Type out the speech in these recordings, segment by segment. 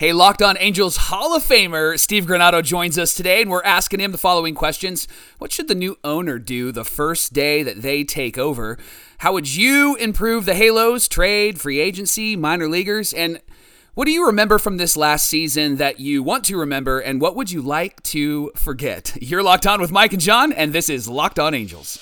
Hey, Locked On Angels Hall of Famer Steve Granado joins us today, and we're asking him the following questions What should the new owner do the first day that they take over? How would you improve the Halos, trade, free agency, minor leaguers? And what do you remember from this last season that you want to remember, and what would you like to forget? You're Locked On with Mike and John, and this is Locked On Angels.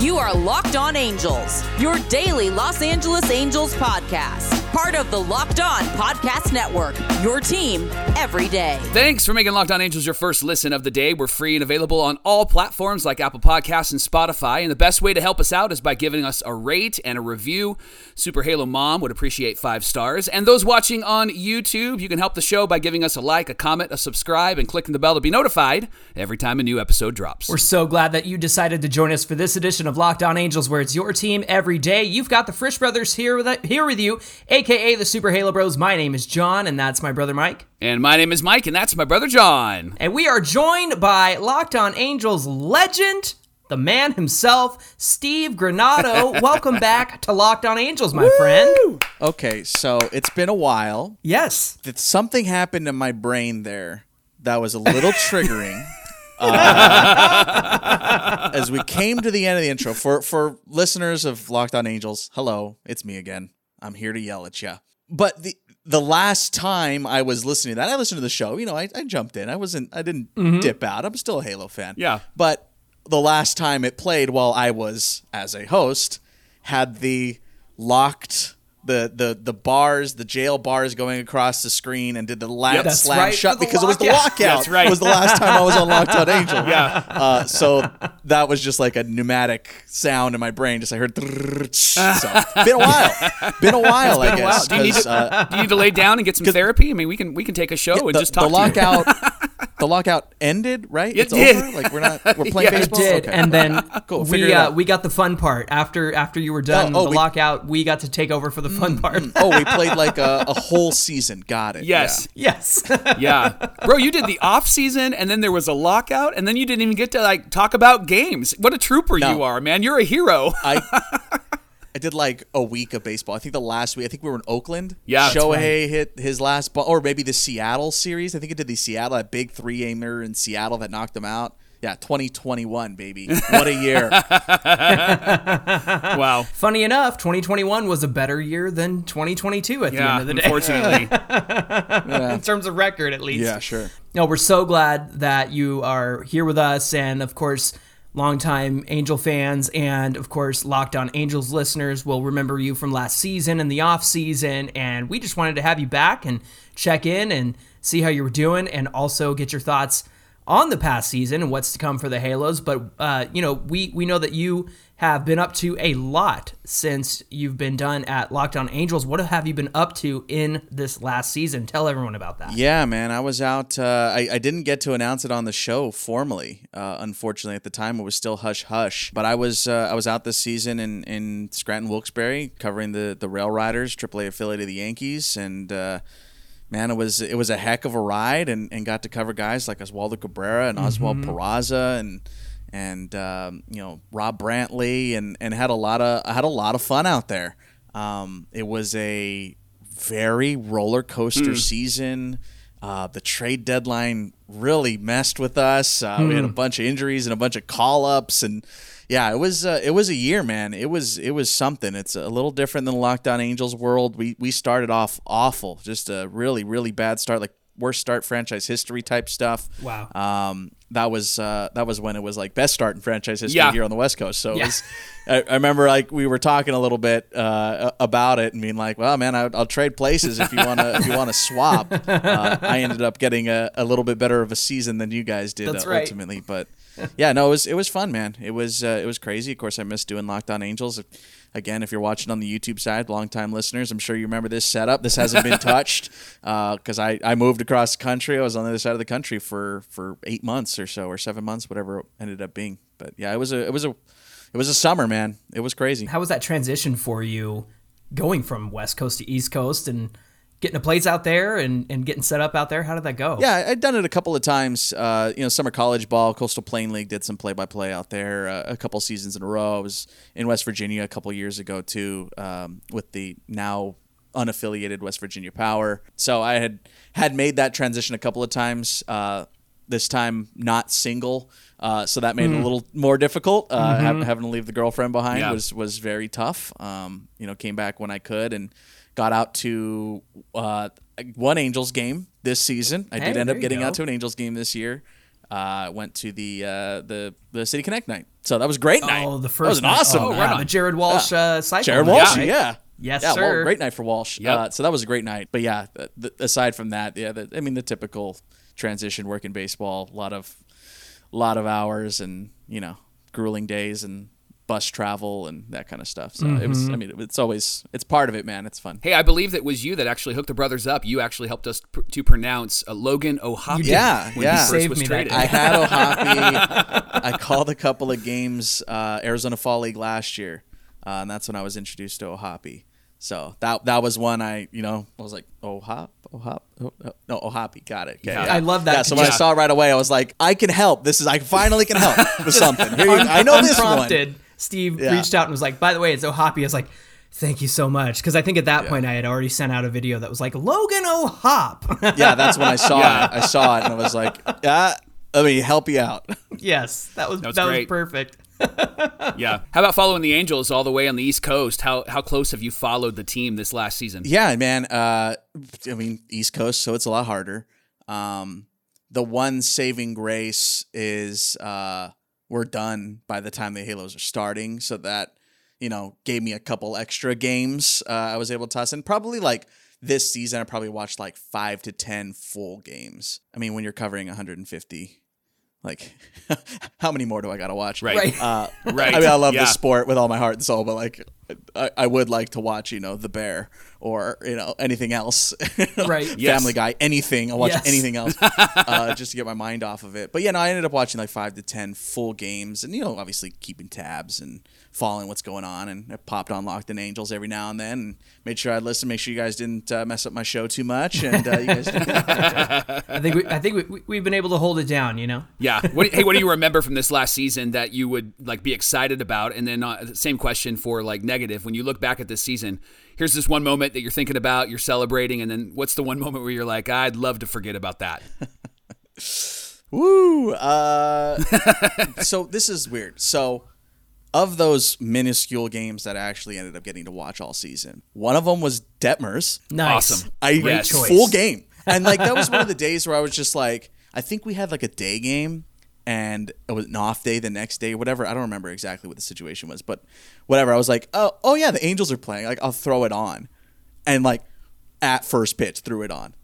You are Locked On Angels, your daily Los Angeles Angels podcast. Part of the Locked On Podcast Network, your team every day. Thanks for making Locked On Angels your first listen of the day. We're free and available on all platforms like Apple Podcasts and Spotify. And the best way to help us out is by giving us a rate and a review. Super Halo Mom would appreciate five stars. And those watching on YouTube, you can help the show by giving us a like, a comment, a subscribe, and clicking the bell to be notified every time a new episode drops. We're so glad that you decided to join us for this edition of Locked On Angels, where it's your team every day. You've got the Frisch brothers here with here with you, aka the Super Halo Bros. My name is John, and that's my brother Mike. And my name is Mike, and that's my brother John. And we are joined by Locked On Angels legend, the man himself, Steve Granado. Welcome back to Locked On Angels, my friend. Okay, so it's been a while. Yes. That something happened in my brain there that was a little triggering. Uh, as we came to the end of the intro, for for listeners of Locked On Angels, hello, it's me again. I'm here to yell at you. But the the last time I was listening to that, I listened to the show. You know, I, I jumped in. I wasn't. I didn't mm-hmm. dip out. I'm still a Halo fan. Yeah. But the last time it played, while I was as a host, had the locked. The, the the bars the jail bars going across the screen and did the last That's slam right, shut for the because it was the lockout. lockout. That's right. Was the last time I was on Locked On Angel. yeah. Uh, so that was just like a pneumatic sound in my brain. Just I heard. So been a while. Been a while. I Wow. guess. Do you, need 'cause, to, uh, do you need to lay down and get some therapy? I mean, we can we can take a show and the, just talk the to you. lockout. The lockout ended, right? It it's did. over. Like we're not. We're playing Yeah, it It did, Okay. and then Cool, we uh, we got the fun part after after you were done Oh, oh, the we- lockout. We got to take over for the fun part. oh, we played like a, a whole season. Got it. Yes. yes, Yeah. Bro, you did the off season and then there was a lockout and then you didn't even get to like talk about games. What a trooper No. you are, man. You're a hero. I I did like a week of baseball. I think the last week. I think we were in Oakland. Yeah, that's Shohei hit his last ball, or maybe the Seattle series. I think it did the Seattle that big three aimer in Seattle that knocked him out. Yeah, 2021, baby. What a year. wow. Funny enough, 2021 was a better year than 2022 at the Yeah, end of the day, unfortunately. in terms of record at least. yeah, sure. No, we're so glad that you are here with us, and of course, longtime Angel fans, and of course, Locked On Angels listeners will remember you from last season and the off season. And we just wanted to have you back and check in and see how you were doing, and also get your thoughts on the past season and what's to come for the Halos. But uh, you know, we we know that you have been up to a lot since you've been done at Locked On Angels. What have you been up to in this last season? Tell everyone about that. Yeah, man. I was out. Uh, I, I didn't get to announce it on the show formally. Uh, unfortunately, at the time it was still hush hush. But I was uh, I was out this season in, in Scranton Wilkes-Barre covering the the Rail Riders, AAA affiliate of the Yankees, and uh, man, it was it was a heck of a ride, and, and got to cover guys like Oswaldo Cabrera and Oswald Peraza and and um, you know Rob Brantly, and and had a lot of I had a lot of fun out there. Um, it was a very roller coaster season. Uh, the trade deadline really messed with us. Uh, We had a bunch of injuries and a bunch of call ups, and yeah, it was uh, it was a year, man. It was it was something. It's a little different than Locked On Angels world. We we started off awful, just a really really bad start, like worst start franchise history type stuff. Wow. Um, that was uh, that was when it was like best start in franchise history Yeah. here on the West Coast. So Yeah. it was, I, I remember like we were talking a little bit uh, about it and being like, well, man, I, I'll trade places if you want to if you want to swap. Uh, I ended up getting a, a little bit better of a season than you guys did uh, right. ultimately, but yeah, no, it was it was fun, man. It was uh, it was crazy. Of course, I missed doing Locked On Angels. Again, if you're watching on the YouTube side, longtime listeners, I'm sure you remember this setup. This hasn't been touched uh, because I, I moved across the country. I was on the other side of the country for, for eight months or so, or seven months, whatever it ended up being. But yeah, it was a it was a it was a summer, man. It was crazy. How was that transition for you going from West Coast to East Coast and getting the plays out there and, and getting set up out there? How did that go? Yeah, I'd done it a couple of times. Uh, you know, summer college ball, Coastal Plain League did some play-by-play out there uh, a couple seasons in a row. I was in West Virginia a couple years ago too, um, with the now unaffiliated West Virginia Power. So I had had made that transition a couple of times. Uh, this time not single, uh, so that made it a little more difficult. Uh, hav- having to leave the girlfriend behind Yeah. was was very tough. Um, you know, came back when I could and got out to uh, one Angels game this season. I Hey, did end up getting out to an Angels game this year. Uh, went to the uh, the the City Connect night, so that was a great night. Oh, the first that was an night. awesome. Oh, yeah, the Jared Walsh uh, cycle. Jared Walsh, right? yeah. Yes, yeah, sir. Well, great night for Walsh. Yep. Uh, so that was a great night. But yeah, th- th- aside from that, yeah, the, I mean the typical transition work in baseball, a lot of, lot of hours, and you know, grueling days and bus travel and that kind of stuff. So it was. I mean, it's always it's part of it, man. It's fun. Hey, I believe that was you that actually hooked the brothers up. You actually helped us pr- to pronounce uh, Logan O'Hoppe. Yeah, when yeah. he first Saved was me traded. I had Ohapi. I called a couple of games, uh, Arizona Fall League last year, uh, and that's when I was introduced to Ohapi. So that that was one I you know I was like Ohop Ohop oh, oh, no Ohapi got it. Okay, Yeah. I love that. Yeah, so when I saw it right away, I was like, I can help. This is I finally can help with something. Here you, I know this one. Unprompted, Steve Yeah. reached out and was like, "By the way, it's Ohapi." I was like, "Thank you so much," because I think at that point I had already sent out a video that was like Logan O'Hop. Yeah, that's when I saw Yeah. it. I saw it and I was like, yeah, let me help you out. yes, that was That was that was perfect. yeah. How about following the Angels all the way on the East Coast? How how close have you followed the team this last season? Yeah, man. Uh, I mean, East Coast, so it's a lot harder. Um, the one saving grace is uh, we're done by the time the Halos are starting, so that you know gave me a couple extra games. Uh, I was able to toss in probably like this season. I probably watched like five to ten full games. I mean, when you're covering 150. Like, how many more do I got to watch? Right. Right. Uh, Right. I mean, I love Yeah. the sport with all my heart and soul, but like, I, I would like to watch, you know, The Bear or you know anything else. Right. Yes. Family Guy, anything. I'll watch Yes. anything else uh, just to get my mind off of it. But yeah, no, I ended up watching like five to ten full games, and you know, obviously keeping tabs and following what's going on. And I popped on Locked in Angels every now and then, and made sure I'd listen, make sure you guys didn't uh, mess up my show too much, and uh, you guys. I think we, I think we, we've been able to hold it down. You know. Yeah. What, hey, what do you remember from this last season that you would like be excited about? And then uh, same question for like negative. When you look back at this season, here's this one moment that you're thinking about, you're celebrating, and then what's the one moment where you're like, I'd love to forget about that. Woo! Uh, so this is weird. So, of those minuscule games that I actually ended up getting to watch all season, one of them was Detmers. Nice. Awesome. I Great choice. full game, and like that was one of the days where I was just like, I think we had like a day game, and it was an off day the next day, whatever. I don't remember exactly what the situation was, but whatever. I was like, oh, oh yeah, the Angels are playing. Like I'll throw it on, and like at first pitch threw it on,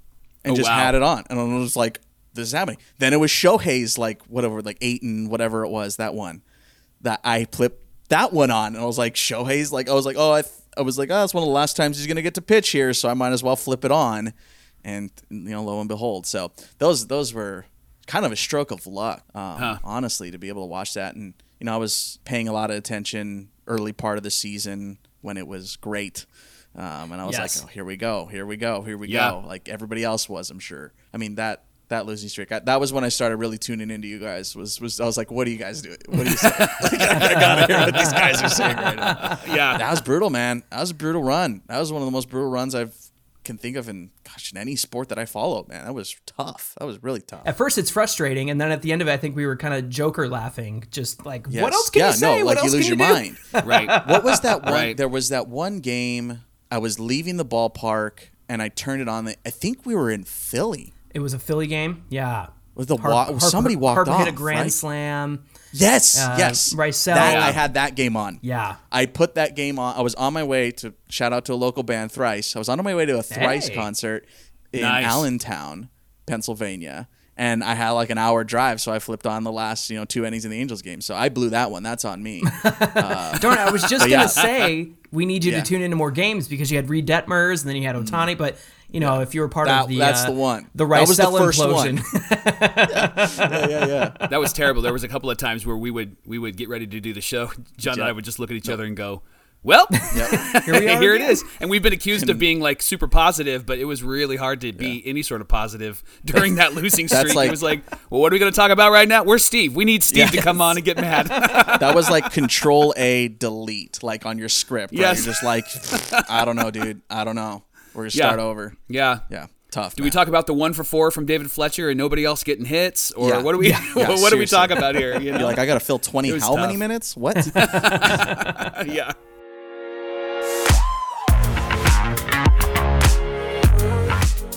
and Oh, just wow. had it on, and I was like, this is happening. Then it was Shohei's like whatever, like eight and whatever it was that one that I flipped that one on, and I was like, Shohei's like, I was like, oh, I, th- I was like, oh, it's one of the last times he's gonna get to pitch here, so I might as well flip it on, and you know, lo and behold, so those those were kind of a stroke of luck, um, honestly, to be able to watch that, and you know, I was paying a lot of attention early part of the season when it was great. Um, and I was Yes. like, oh, here we go, here we go, here we Yeah. go. Like everybody else was, I'm sure. I mean that that losing streak. I, that was when I started really tuning into you guys. Was was I was like, what are you guys doing? What are you saying? like, I gotta hear what these guys are saying right now. Yeah. That was brutal, man. That was a brutal run. That was one of the most brutal runs I've can think of in gosh in any sport that I follow. Man, that was tough. That was really tough. At first, it's frustrating, and then at the end of it, I think we were kind of Joker laughing, just like, Yes. "What else can yeah, you say? No, what like you else lose can your do?" mind. Right. What was that one? Right. There was that one game. I was leaving the ballpark and I turned it on. I think we were in Philly. It was a Philly game. Yeah. Was the Har- wa- Harper- somebody walked Harper off? hit a grand right? slam. Yes, Uh, yes. Rysel. That, I had that game on. Yeah. I put that game on. I was on my way to shout out to a local band, Thrice. I was on my way to a Thrice Hey. concert in Nice. Allentown, Pennsylvania. And I had like an hour drive, so I flipped on the last, you know, two innings in the Angels game. So I blew that one. That's on me. Darn, I was just gonna say we need you Yeah. to tune into more games because you had Reid Detmers and then you had Ohtani, but you know if you were part That- of the that's uh, the one. the rice That was the first implosion. yeah, yeah, yeah. That was terrible. There was a couple of times where we would we would get ready to do the show. John and I would just look at each other and go, "Well, Here we are. here it again. is." And we've been accused of being like super positive, but it was really hard to be any sort of positive during that losing streak. like- it was like, "Well, what are we going to talk about right now?" Where's Steve? We need Steve to come on and get mad. That was like Control A Delete, like on your script. Right? Yes. You're just like, I don't know, dude. I don't know. We're gonna Yeah. start over. Yeah. Yeah, tough. Do we talk about the one for four from David Fletcher and nobody else getting hits, or Yeah. what do we Yeah. Yeah, what do we talk about here? You know? You're like, I gotta fill twenty. How many minutes? What? yeah.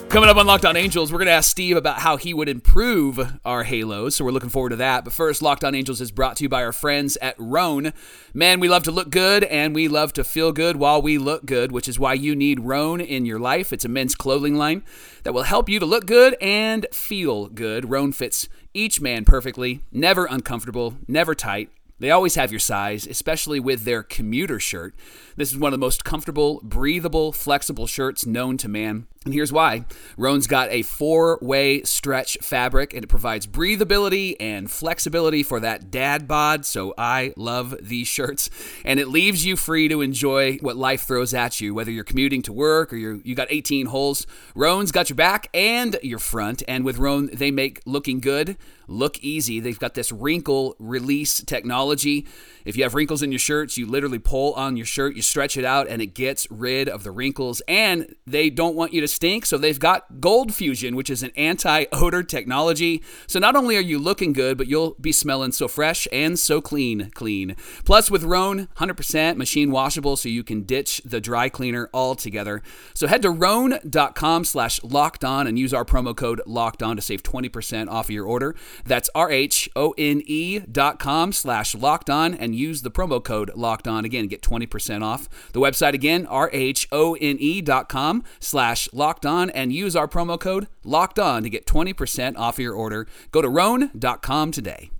Coming up on Locked On Angels, we're going to ask Steve about how he would improve our Halos. So we're looking forward to that. But first, Locked On Angels is brought to you by our friends at Rhone. Man, we love to look good and we love to feel good while we look good, which is why you need Rhone in your life. It's a men's clothing line that will help you to look good and feel good. Rhone fits each man perfectly, never uncomfortable, never tight. They always have your size, especially with their commuter shirt. This is one of the most comfortable, breathable, flexible shirts known to man. And here's why Rhone's got a four way stretch fabric and it provides breathability and flexibility for that dad bod. So I love these shirts. And it leaves you free to enjoy what life throws at you, whether you're commuting to work or you're, you got 18 holes. Rhone's got your back and your front. And with Rhone, they make looking good look easy. They've got this wrinkle release technology. If you have wrinkles in your shirts, you literally pull on your shirt, you stretch it out, and it gets rid of the wrinkles. And they don't want you to stink, so they've got Gold Fusion, which is an anti odor technology. So not only are you looking good, but you'll be smelling so fresh and so clean, clean. Plus, with Rhone, 100% machine washable, so you can ditch the dry cleaner altogether. So head to rhone.com slash locked on and use our promo code locked on to save 20% off of your order. That's R-H-O-N-E E dot com slash locked on and use the promo code locked on again. Get 20% off. The website again, R-H-O-N-E E dot com slash locked on and use our promo code locked on to get 20% off your order. Go to rhone.com today.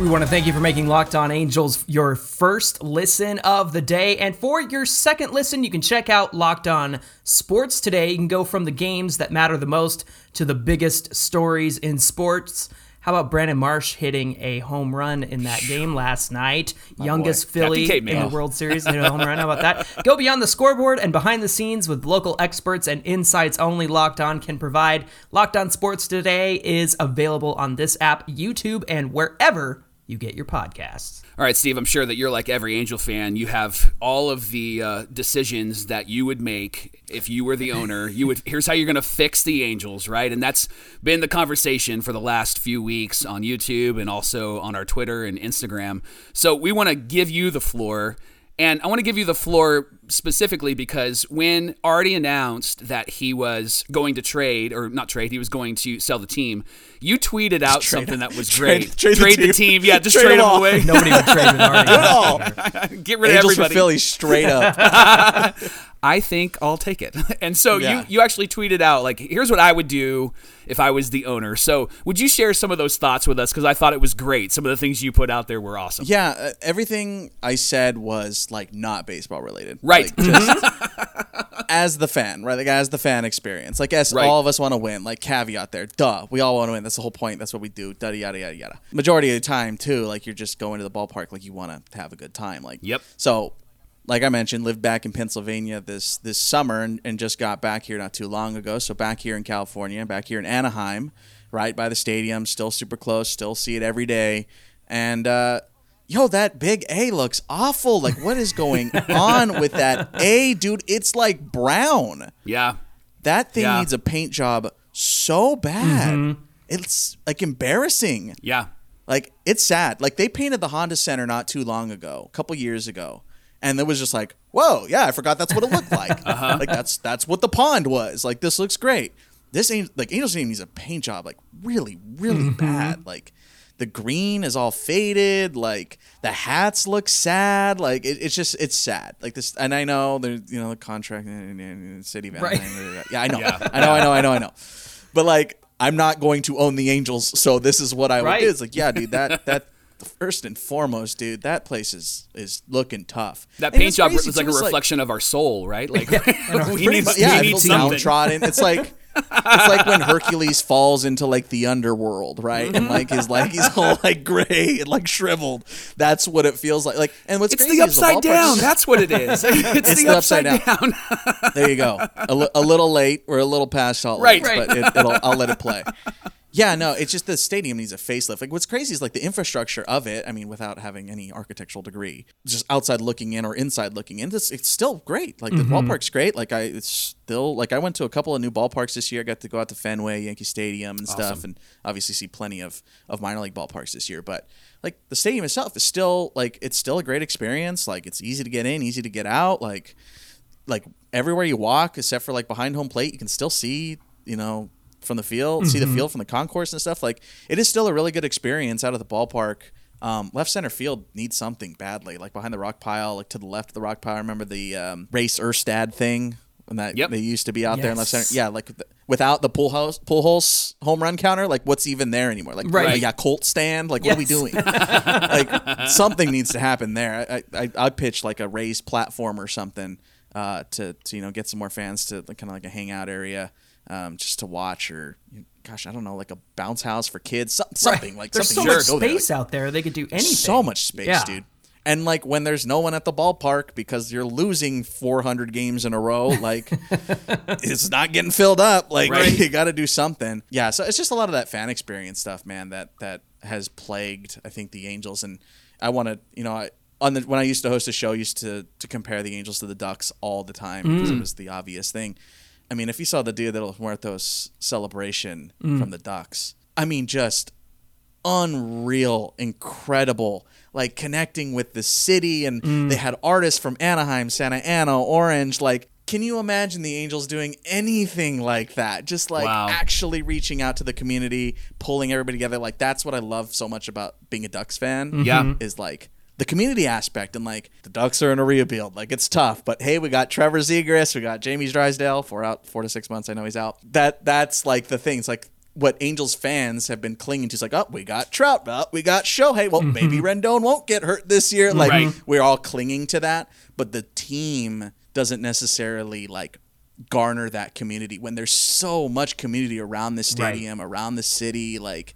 We want to thank you for making Locked On Angels your first listen of the day. And for your second listen, you can check out Locked On Sports today. You can go from the games that matter the most to the biggest stories in sports. How about Brandon Marsh hitting a home run in that game last night? Youngest Philly in the World Series hit a home run. How about that? Go beyond the scoreboard and behind the scenes with local experts and insights only Locked On can provide. Locked On Sports today is available on this app, YouTube, and wherever you get your podcasts. All right, Steve, I'm sure that you're like every Angel fan. You have all of the uh, decisions that you would make if you were the owner. You would here's how you're going to fix the Angels, right? And that's been the conversation for the last few weeks on YouTube and also on our Twitter and Instagram. So we want to give you the floor. And I want to give you the floor specifically because when Artie announced that he was going to trade, or not trade, he was going to sell the team, you tweeted out something that was trade- great. trade the the team. team. Yeah, just Trade trade, them him away. Nobody would trade with Artie. Oh, Get rid Angels of for everybody. Philly, straight up. I think I'll take it. And so Yeah. you you actually tweeted out like, here's what I would do if I was the owner. So would you share some of those thoughts with us? Because I thought it was great. Some of the things you put out there were awesome. Yeah, uh, everything I said was like not baseball related. Right. Like, just as the fan, right? Like as the fan experience. Like as Right. all of us want to win. Like caveat there. Duh. We all want to win. That's the whole point. That's what we do. Yada yada yada yada. Majority of the time too, like you're just going to the ballpark like you want to have a good time. Like Yep. So like I mentioned, lived back in Pennsylvania this this summer and, and just got back here not too long ago. So back here in California, back here in Anaheim, right by the stadium, still super close, still see it every day. And uh yo, that big A looks awful. Like what is going on with that A, dude? It's like brown. Yeah. That thing Yeah. needs a paint job so bad. It's like embarrassing. Yeah. Like it's sad. Like they painted the Honda Center not too long ago, a couple years ago, and it was just like, whoa, yeah, I forgot that's what it looked like. Uh-huh. Like that's that's what the pond was. Like this looks great. This ain't like Angels name needs a paint job like really really Mm-hmm. bad. Like the green is all faded. Like the hats look sad. Like it, it's just it's sad. Like this, and I know there's you know the contract in city Right. Yeah, I know. Yeah. I know. I know. I know. I know. But like, I'm not going to own the Angels, so this is what I would Right. do. It's like, yeah, dude, that that first and foremost, dude, that place is is looking tough. That And paint job was like a reflection of our soul, right? Like we need, much, we yeah, need something. downtrodden. It's like it's like when Hercules falls into like the underworld, right? And like his like he's mm-hmm. all like gray and like shriveled. That's what it feels like. Like, and what's It's crazy the upside ballpark's- down. That's what it is. It's, the, the upside, upside down. There you go. A, li- a little late. We're a little past all Right. late, but it, it'll, I'll let it play. Yeah, no, it's just the stadium needs a facelift. Like what's crazy is like the infrastructure of it. I mean, without having any architectural degree, just outside looking in or inside looking in, it's, it's still great. Like the mm-hmm. ballpark's great. Like I, it's still like I went to a couple of new ballparks this year. I got to go out to Fenway, Yankee Stadium, and stuff, and obviously see plenty of of minor league ballparks this year. But like the stadium itself is still like it's still a great experience. Like it's easy to get in, easy to get out. Like like everywhere you walk, except for like behind home plate, you can still see you know from the field, see the field from the concourse and stuff. Like it is still a really good experience out of the ballpark. Um, left center field needs something badly, like behind the rock pile, like to the left of the rock pile. I Remember the um, race Erstad thing when that Yep. they used to be out there in left center. Yeah, like the, without the pool house pool house home run counter, like what's even there anymore? Like Right. yeah, Colt stand. Like what are we doing? like something needs to happen there. I I I pitch like a raised platform or something uh, to to you know get some more fans to like, kind of like a hangout area um, just to watch or gosh I don't know like a bounce house for kids some, something like There's something so much go there. space out there. They could do anything. So much space, Yeah. dude. And like when there's no one at the ballpark because you're losing 400 games in a row, like it's not getting filled up. Like Right. you got to do something. Yeah, so it's just a lot of that fan experience stuff, man. That that has plagued, I think, the Angels. And I want to, you know, I on the when I used to host a show, I used to to compare the Angels to the Ducks all the time because it was the obvious thing. I mean, if you saw the Dia de los Muertos celebration mm. from the Ducks, I mean, just unreal, incredible, like connecting with the city. And mm. they had artists from Anaheim, Santa Ana, Orange. Like, can you imagine the Angels doing anything like that? Just like Wow. actually reaching out to the community, pulling everybody together. Like, that's what I love so much about being a Ducks fan. Mm-hmm. Yeah. Is like, the community aspect and like the Ducks are in a rebuild. Like it's tough, but hey, we got Trevor Zegras, we got Jamie Drysdale for out four to six months. I know he's out. That that's like the thing. It's like what Angels fans have been clinging to. It's like, oh, we got Trout, oh, we got Shohei. Well, mm-hmm. maybe Rendon won't get hurt this year. Like Right. we're all clinging to that, but the team doesn't necessarily like garner that community when there's so much community around the stadium, around the city. Like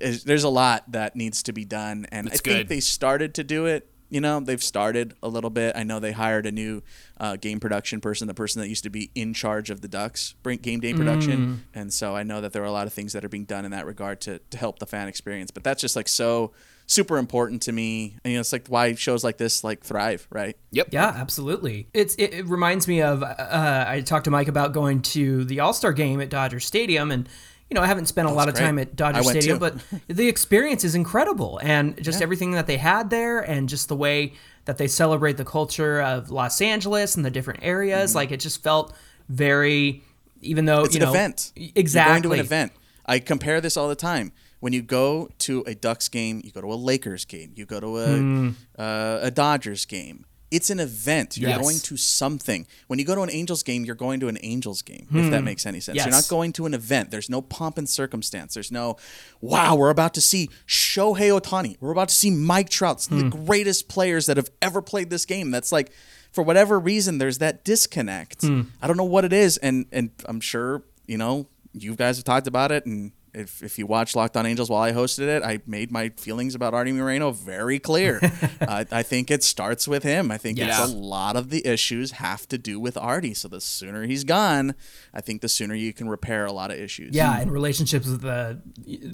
is- there's a lot that needs to be done, and That's I think they started to do it. You know, they've started a little bit. I know they hired a new uh, game production person, the person that used to be in charge of the Ducks game day production, and so I know that there are a lot of things that are being done in that regard to to help the fan experience. But that's just like so super important to me, and you know, it's like why shows like this like thrive, right? Yep. Yeah, absolutely. It's it, it reminds me of uh, I talked to Mike about going to the All Star game at Dodger Stadium, and you know I haven't spent a lot of great. time at Dodger Stadium, but the experience is incredible, and just everything that they had there, and just the way that they celebrate the culture of Los Angeles and the different areas, like it just felt very. Even though Mm-hmm. It's an know event. exactly You're going to an event. I compare this all the time. When you go to a Ducks game, you go to a Lakers game, you go to a Hmm. uh, a Dodgers game. It's an event. You're Yes. going to something. When you go to an Angels game, you're going to an Angels game. If that makes any sense. You're Hmm. Not going to an event. There's no pomp and circumstance. There's no, wow, we're about to see Shohei Ohtani. We're about to see Mike Trout, of the greatest players that have ever played this game. That's like, for whatever reason, there's that disconnect. I don't know what it is, and and I'm sure you know you guys have talked about it, and if if you watch Locked On Angels while I hosted it, I made my feelings about Artie Moreno very clear. I, I think it starts with him. I think Yeah. it's a lot of the issues have to do with Artie. So the sooner he's gone, I think the sooner you can repair a lot of issues. yeah, and relationships with the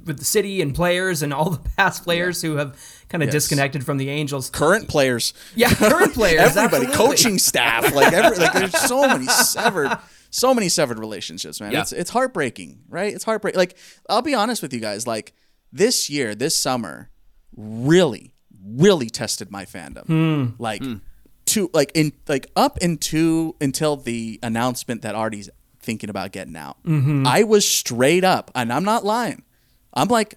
with the city and players and all the past players who have kind of Yes. disconnected from the Angels. Current players, Yeah, current players, everybody, absolutely. coaching staff, like every, like there's so many severed, so many severed relationships, man. Yeah. It's it's heartbreaking, right? It's heartbreaking. Like I'll be honest with you guys, like this year, this summer, really, really tested my fandom. Hmm. Like to like in like up into until the announcement that Artie's thinking about getting out. Mm-hmm. I was straight up, and I'm not lying. I'm like,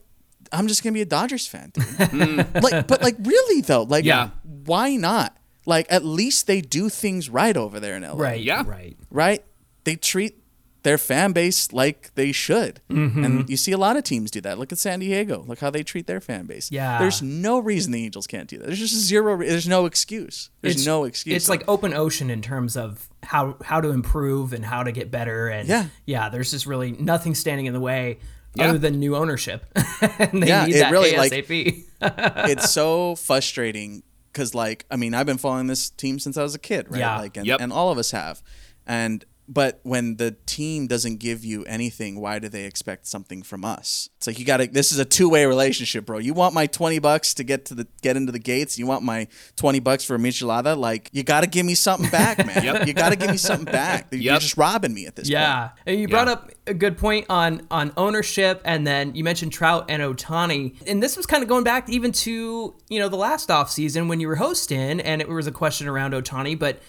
I'm just gonna be a Dodgers fan. Dude. like, but like really though, like, Yeah. why not? Like, at least they do things right over there in LA, Right. Yeah. Right. right? They treat their fan base like they should. Mm-hmm. And you see a lot of teams do that. Look at San Diego. Look how they treat their fan base. Yeah. There's no reason the Angels can't do that. There's just zero. re- There's no excuse. There's It's- no excuse. It's like open ocean in terms of how how to improve and how to get better. And Yeah. yeah, there's just really nothing standing in the way Yeah. other than new ownership. and they Yeah, need it that really, like- it's so frustrating because like I mean I've been following this team since I was a kid, right? Yeah. Like and, Yep. and all of us have, and but when the team doesn't give you anything, why do they expect something from us? It's like you got to. This is a two way relationship, bro. You want my twenty bucks to get to the get into the gates. You want my twenty bucks for a michelada. Like you got to give me something back, man. Yep. You got to give me something back. You're just robbing me at this point. Yeah, you brought Yeah. up a good point on on ownership, and then you mentioned Trout and Ohtani, and this was kind of going back even to you know the last off season when you were hosting, and it was a question around Ohtani, but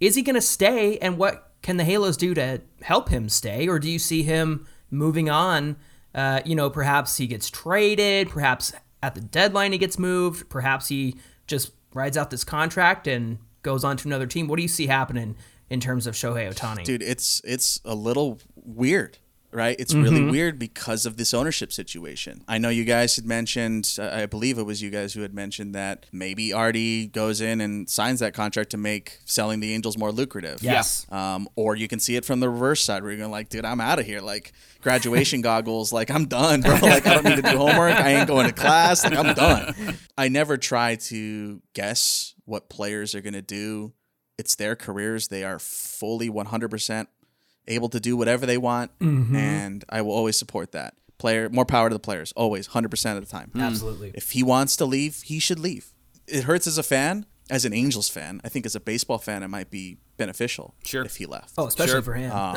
is he going to stay, and what can the Halos do to help him stay, or do you see him moving on? Uh, you know, perhaps he gets traded, perhaps at the deadline he gets moved, perhaps he just rides out this contract and goes on to another team. What do you see happening in terms of Shohei Ohtani? dude it's it's a little weird right? It's really Mm-hmm. weird because of this ownership situation. I know you guys had mentioned uh, i believe it was you guys who had mentioned that maybe artie goes in and signs that contract to make selling the angels more lucrative. Yes. um, or you can see it from the reverse side where you're going like dude i'm out of here. Like graduation goggles like i'm done bro. Like i don't need to do homework. I ain't going to class. Like i'm done. I never try to guess what players are going to do. It's their careers. They are fully 100% able to do whatever they want mm-hmm. and i will always support that player more power to the players always 100% of the time mm. Absolutely. if he wants to leave he should leave it hurts as a fan as an angels fan i think as a baseball fan it might be beneficial Sure. if he left Oh, especially Sure. for him. Um,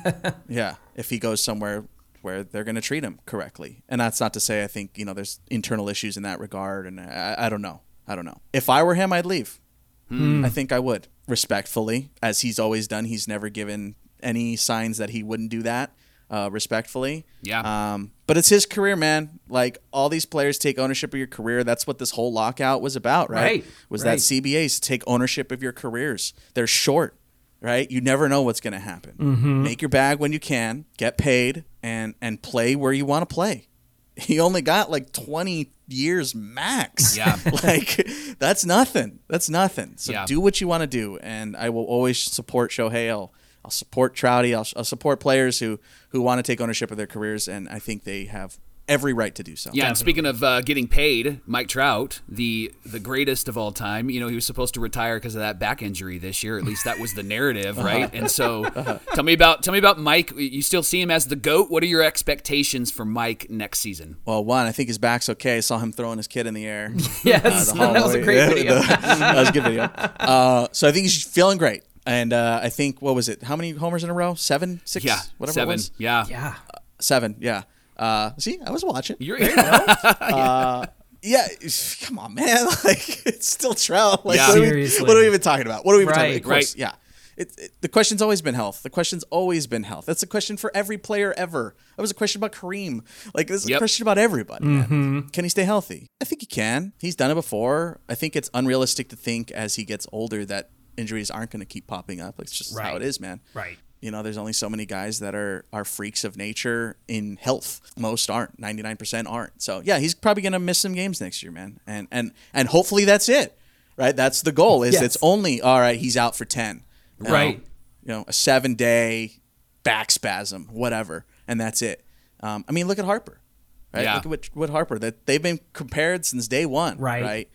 yeah, if he goes somewhere where they're going to treat him correctly. And that's not to say I think, you know, there's internal issues in that regard. And I, I don't know. I don't know. If I were him, I'd leave. Hmm. I think I would. Respectfully, as he's always done. He's never given any signs that he wouldn't do that. Uh, respectfully, Yeah. Um, but it's his career, man. Like all these players take ownership of your career. That's what this whole lockout was about, right? Right, Was right. that CBAs take ownership of your careers? They're short, right? You never know what's going to happen. Mm-hmm. Make your bag when you can, get paid, and and play where you want to play. He only got like twenty years max. Yeah. like that's nothing. That's nothing. So Yeah. do what you want to do, and I will always support Shohei. I'll, support Trouty. I'll, I'll support players who who want to take ownership of their careers, and I think they have every right to do so. Yeah, and speaking of uh, getting paid, Mike Trout, the the greatest of all time, you know, he was supposed to retire because of that back injury this year. At least that was the narrative, right? And so, tell me about tell me about Mike. You still see him as the goat. What are your expectations for Mike next season? Well, one, I think his back's okay. I saw him throwing his kid in the air. Yes, the that was a great video. that was a good video. Uh, so I think he's feeling great. And uh, I think, what was it? How many homers in a row? Seven? Six? Yeah, Whatever seven. it was? Yeah, yeah. Seven, yeah. Uh, see, I was watching. You're here. Yeah, come on, man. Like it's still Trout. Like, Yeah. what, are we, Seriously. what are we even talking about? What are we even talking Right. about? Of course, Right. Yeah. It, it- the question's always been health. The question's always been health. That's a question for every player ever. That was a question about Kareem. Like this is Yep. a question about everybody. Mm-hmm. Can he stay healthy? I think he can. He's done it before. I think it's unrealistic to think as he gets older that injuries aren't going to keep popping up. It's just how it is, man. Right. You know, there's only so many guys that are are freaks of nature in health. Most aren't. 99% aren't. So yeah, he's probably gonna miss some games next year, man. And and and hopefully that's it. Right? That's the goal. Is Yes. it's only all right. He's out for 10. You know, Right. You know, a seven day back spasm, whatever, and that's it. Um, I mean, look at Harper. Right? Yeah. Look at what, what Harper that they've been compared since day one. Right. Right.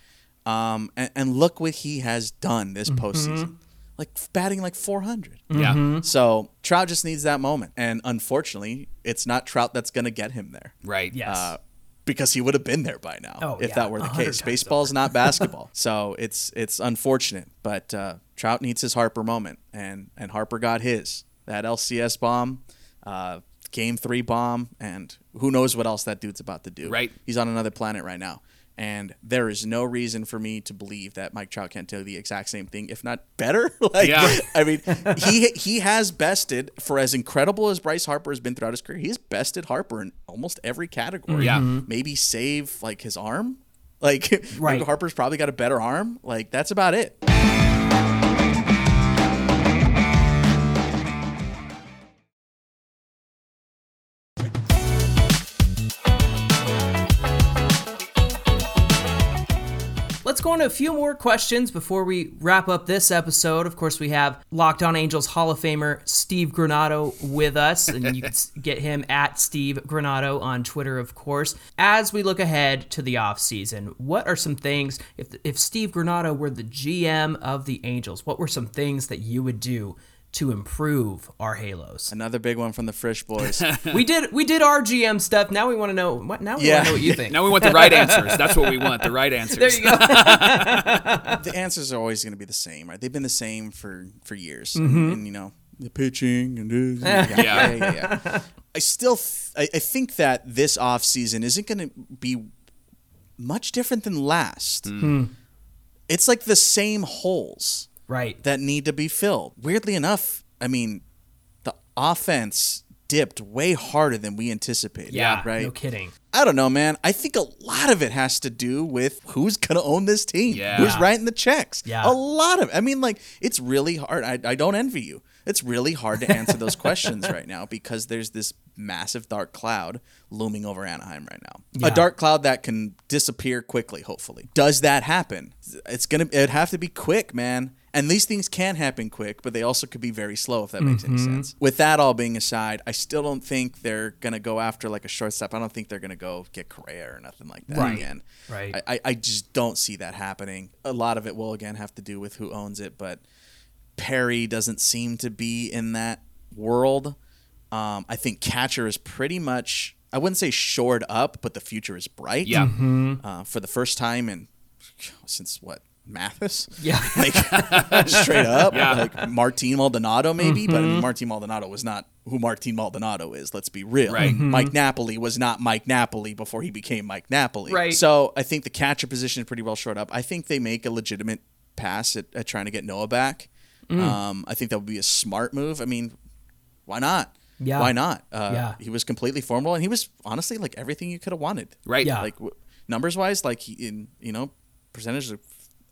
Um, and, and look what he has done this Mm-hmm. postseason. Like batting like 400. yeah, So Trout just needs that moment, and unfortunately, it's not Trout that's going to get him there. right. Yes. Uh, because he would have been there by now Oh, if yeah, that were the case. times Baseball is not basketball, so it's it's unfortunate. But uh, Trout needs his Harper moment, and and Harper got his that LCS bomb, uh, Game Three bomb, and who knows what else that dude's about to do. Right. he's on another planet right now. And there is no reason for me to believe that Mike Trout can't do the exact same thing, if not better. like, Yeah. I mean, he he has bested for as incredible as Bryce Harper has been throughout his career. He's bested Harper in almost every category. Yeah. Mm-hmm. maybe save like his arm. Like Right. Harper's probably got a better arm. Like that's about it. Let's go on to a few more questions before we wrap up this episode. Of course, we have Locked On Angels Hall of Famer Steve Granado with us, and you can get him at Steve Granado on Twitter, of course. As we look ahead to the offseason, what are some things, if, if Steve Granado were the GM of the Angels, what were some things that you would do to improve our Halos? Another big one from the Frisch boys. we did we did our GM stuff. Now we want to know what now we Yeah. want to know what you think. Now we want the right answers. That's what we want. The right answers. there you go. the answers are always going to be the same, right? They've been the same for for years, Mm-hmm. and, and, you know the pitching and this, yeah, yeah, yeah, yeah. I still, th- I, I think that this off season isn't going to be much different than last. Hmm. It's like the same holes right. that need to be filled. Weirdly enough, I mean, the offense dipped way harder than we anticipated. Yeah, right. No kidding. I don't know, man. I think a lot of it has to do with who's going to own this team. Yeah. Who's writing the checks. Yeah. A lot of I mean, like, it's really hard. I, I don't envy you. It's really hard to answer those questions right now because there's this massive dark cloud looming over Anaheim right now. Yeah. A dark cloud that can disappear quickly, hopefully. Does that happen? It's going to, it'd have to be quick, man. And these things can happen quick, but they also could be very slow if that makes any Mm-hmm. sense. With that all being aside, I still don't think they're gonna go after like a shortstop. I don't think they're gonna go get Correa or nothing like that Right. again. Right. I, I, I just don't see that happening. A lot of it will again have to do with who owns it, but Perry doesn't seem to be in that world. Um, I think catcher is pretty much I wouldn't say shored up, but the future is bright. Yeah. Uh, for the first time in since what Mathis? Yeah. like straight up, Yeah. like Martin Maldonado maybe, but I Mm-hmm. mean Martin Maldonado was not who Martin Maldonado is. Let's be real. Right. Mm-hmm. Mike Napoli was not Mike Napoli before he became Mike Napoli. Right. So I think the catcher position is pretty well short up. I think they make a legitimate pass at, at trying to get Noah back. Mm. Um, I think that would be a smart move. I mean, why not? Yeah. Why not? Uh, Yeah. He was completely formidable, and he was honestly like everything you could have wanted. Right. Yeah. Like w- numbers wise, like he, in you know percentage of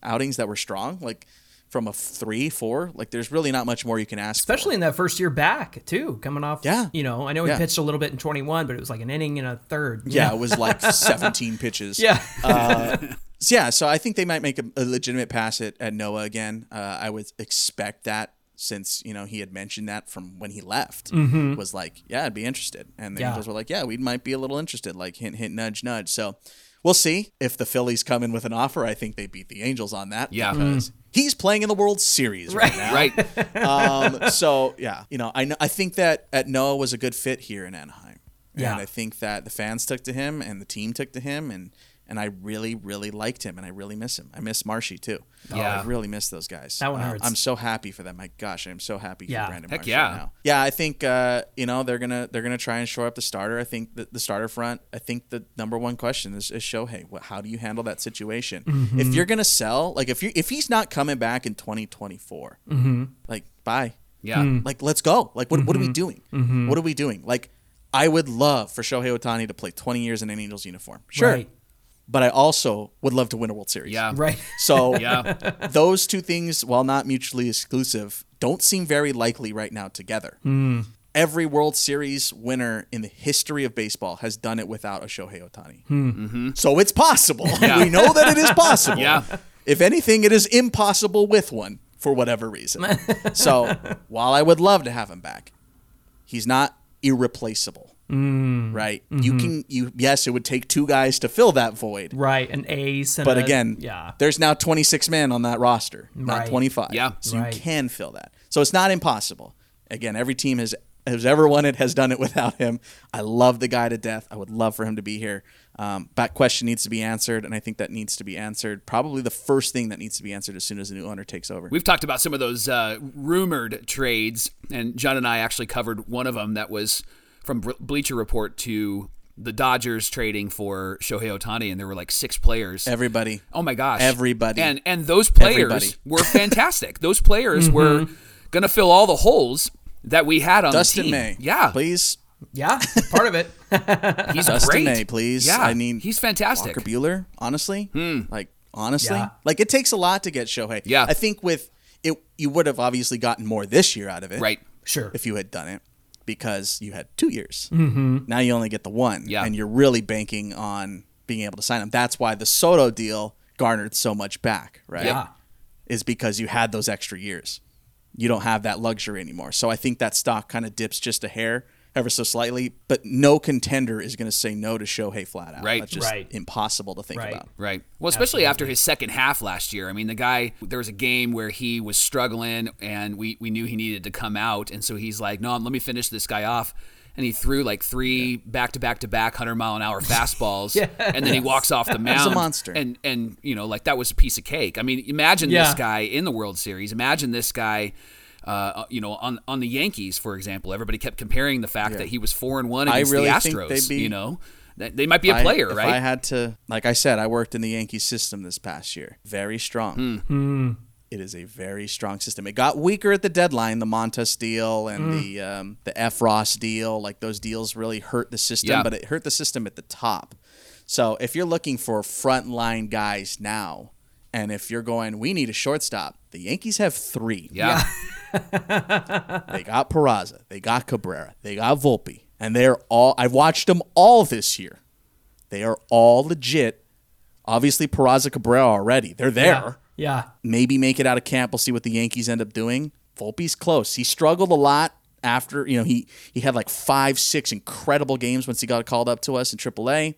outings that were strong, like from a three, four, like there's really not much more you can ask. for. Especially in that first year back too, coming off. Yeah. You know, I know he Yeah. pitched a little bit in 21, but it was like an inning and a third. Yeah, know? it was like 17 pitches. Yeah. So, yeah, so I think they might make a, a legitimate pass at, at Noah again. Uh, I would expect that since you know he had mentioned that from when he left was like, yeah, I'd be interested, and the Mm-hmm. Yeah. Angels were like, yeah, we might be a little interested, like hint, hint, nudge, nudge. So we'll see if the Phillies come in with an offer. I think they beat the Angels on that. Yeah. because he's playing in the World Series right, now. Right. um, so yeah, you know, I know, I think that at Noah was a good fit here in Anaheim. Yeah. And I think that the fans took to him and the team took to him and and I really, really liked him and I really miss him. I miss Marshy too. Yeah. I really miss those guys. That one Uh, hurts. I'm so happy for them. My gosh, I'm so happy Yeah. for Brandon Heck yeah. now. Yeah, I think uh, you know they're gonna they're gonna try and shore up the starter. I think the, the starter front. I think the number one question is, is Shohei. What, how do you handle that situation? Mm-hmm. If you're gonna sell, like if you if he's not coming back in 2024, Mm-hmm. like bye. Yeah. Hmm. Like, let's go. Like, what, what are we doing? What are we doing? Like, I would love for Shohei Ohtani to play 20 years in an Angels uniform. Sure. Right. But I also would love to win a World Series. Yeah. Right. So, Yeah. those two things, while not mutually exclusive, don't seem very likely right now together. Hmm. Every World Series winner in the history of baseball has done it without a Shohei Ohtani. So it's possible. Yeah. We know that it is possible. Yeah. If anything, it is impossible with one for whatever reason. so while I would love to have him back, he's not irreplaceable. Mm. Right? Mm-hmm. You can you yes, it would take two guys to fill that void. Right. An ace. And But a- again, yeah. there's now 26 men on that roster, not Right. 25. Yeah. So Right. you can fill that. So it's not impossible. Again, every team has has ever won it has done it without him. I love the guy to death. I would love for him to be here. Um, that question needs to be answered, and I think that needs to be answered. Probably the first thing that needs to be answered as soon as the new owner takes over. We've talked about some of those uh, rumored trades, and John and I actually covered one of them that was from Bleacher Report to the Dodgers trading for Shohei Ohtani, and there were like six players. Everybody. Oh my gosh! Everybody. and and those players Everybody. were fantastic. those players mm-hmm. were gonna fill all the holes that we had on Dustin the team. May. Yeah, Please. Yeah. Part of it. he's Dustin great. May, please. Yeah, I mean, he's fantastic. Walker Buehler, honestly, hmm. like honestly, Yeah. like it takes a lot to get Shohei. Yeah. I think with it, you would have obviously gotten more this year out of it, Right. Sure. If you had done it, because you had two years. Mm-hmm. Now you only get the one, Yeah. and you're really banking on being able to sign him. That's why the Soto deal garnered so much back, right? Yeah. Is because you had those extra years. You don't have that luxury anymore. So I think that stock kind of dips just a hair ever so slightly, but no contender is going to say no to Shohei flat out. Right. That's just Right. impossible to think Right. about. Right. Well, especially after his second half last year. I mean, the guy, there was a game where he was struggling and we, we knew he needed to come out. And so he's like, no, let me finish this guy off. And he threw like three back to back to back 100 mile an hour fastballs. And then he walks off the mound. A monster. And, and, you know, like that was a piece of cake. I mean, imagine Yeah. this guy in the World Series. Imagine this guy. Uh, you know, on on the Yankees, for example, everybody kept comparing the fact that he was four and one I against really the Astros. they'd be- you know, they might be a player, if right? I had to, like I said, I worked in the Yankee system this past year. Very strong. Hmm. It is a very strong system. It got weaker at the deadline, the Montas deal and the um, the F Ross deal. Like those deals really hurt the system, Yeah. but it hurt the system at the top. So if you're looking for frontline guys now, and if you're going, we need a shortstop. The Yankees have three. yeah. They got Peraza, they got Cabrera, they got Volpe, and they're all. I've watched them all this year. They are all legit. Obviously, Peraza, Cabrera already. They're there. Yeah. Maybe make it out of camp. We'll see what the Yankees end up doing. Volpe's close. He struggled a lot after. You know, he he had like five, six incredible games once he got called up to us in AAA,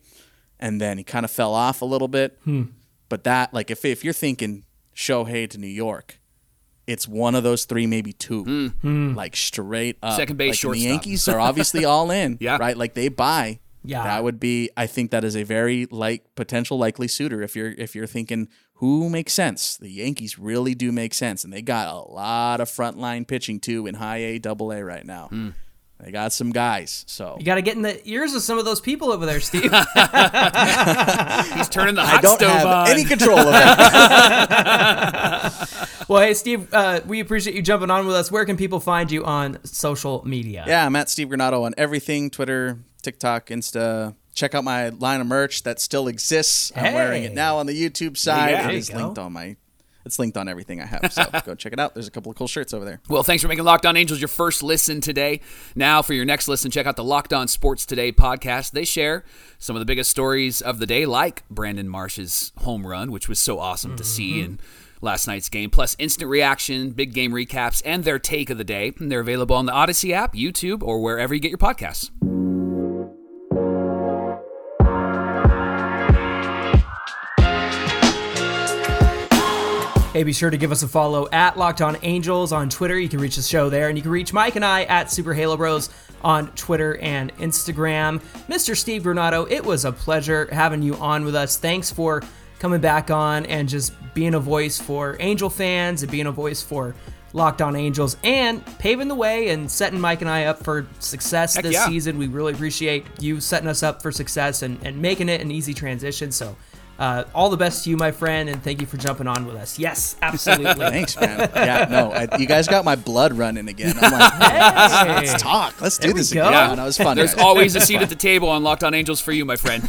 and then he kind of fell off a little bit. Hmm. But that, like, if if you're thinking Shohei to New York, it's one of those three, maybe two, like straight up. Second base, like, shortstop. The Yankees are obviously all in, Yeah. right? Like they buy. Yeah. that would be. I think that is a very like potential likely suitor. If you're if you're thinking who makes sense, the Yankees really do make sense, and they got a lot of frontline pitching too in High A, Double A right now. Hmm. They got some guys. So You got to get in the ears of some of those people over there, Steve. He's turning the hot I don't stove have on. any control of that. well, hey, Steve, uh, we appreciate you jumping on with us. Where can people find you on social media? Yeah, I'm at Steve Granado on everything Twitter, TikTok, Insta. Check out my line of merch that still exists. I'm wearing it now on the YouTube side. Yeah. it There you is go. linked on my. It's linked on everything I have. So go check it out. There's a couple of cool shirts over there. Well, thanks for making Locked On Angels your first listen today. Now, for your next listen, check out the Locked On Sports Today podcast. They share some of the biggest stories of the day, like Brandon Marsh's home run, which was so awesome to see mm-hmm. in last night's game, plus instant reaction, big game recaps, and their take of the day. And they're available on the Odyssey app, YouTube, or wherever you get your podcasts. Hey, be sure to give us a follow at Locked On Angels on Twitter. You can reach the show there, and you can reach Mike and I at Super Halo Bros on Twitter and Instagram. Mr. Steve Granado, it was a pleasure having you on with us. Thanks for coming back on and just being a voice for Angel fans and being a voice for Locked On Angels and paving the way and setting Mike and I up for success Heck this yeah. season. We really appreciate you setting us up for success and, and making it an easy transition. So, uh, all the best to you, my friend, and thank you for jumping on with us. Yes, absolutely. Thanks, man. Yeah, no, I, you guys got my blood running again. I'm like, let's, Hey. let's talk. Let's do this go. again. Yeah. Yeah, that was fun. There's guys. always a seat at the table on Locked On Angels for you, my friend.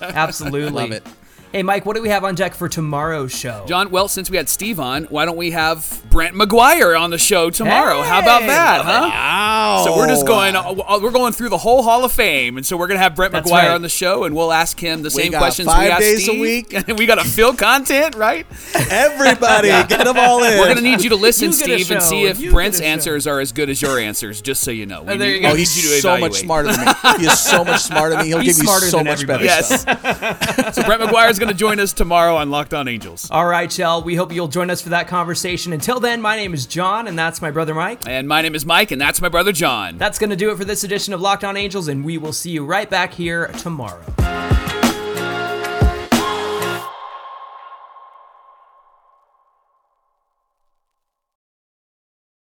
Absolutely. Love it. Hey, Mike, what do we have on deck for tomorrow's show? John, well, since we had Steve on, why don't we have Brent McGuire on the show tomorrow? How about that, huh? Wow. So we're just going. uh, We're going through the whole Hall of Fame, and so we're gonna have Brent That's McGuire right. on the show, and we'll ask him the same got questions we five asked days a Steve. week. we got to fill content, right? Everybody, get them all in. We're gonna need you to listen, You Steve, and see if you Brent's get a show. answers are as good as your answers. Just so you know, we Oh, there need, you go. Oh, he's you to so evaluate. much smarter than me. He is so much smarter than me. He'll He's give you so than much better everybody. stuff. Yes. so Brent McGuire is going to join us tomorrow on Locked On Angels. All right, y'all. We hope you'll join us for that conversation. Until then, my name is John, and that's my brother Mike. And my name is Mike, and that's my brother John. That's going to do it for this edition of Locked On Angels, and we will see you right back here tomorrow.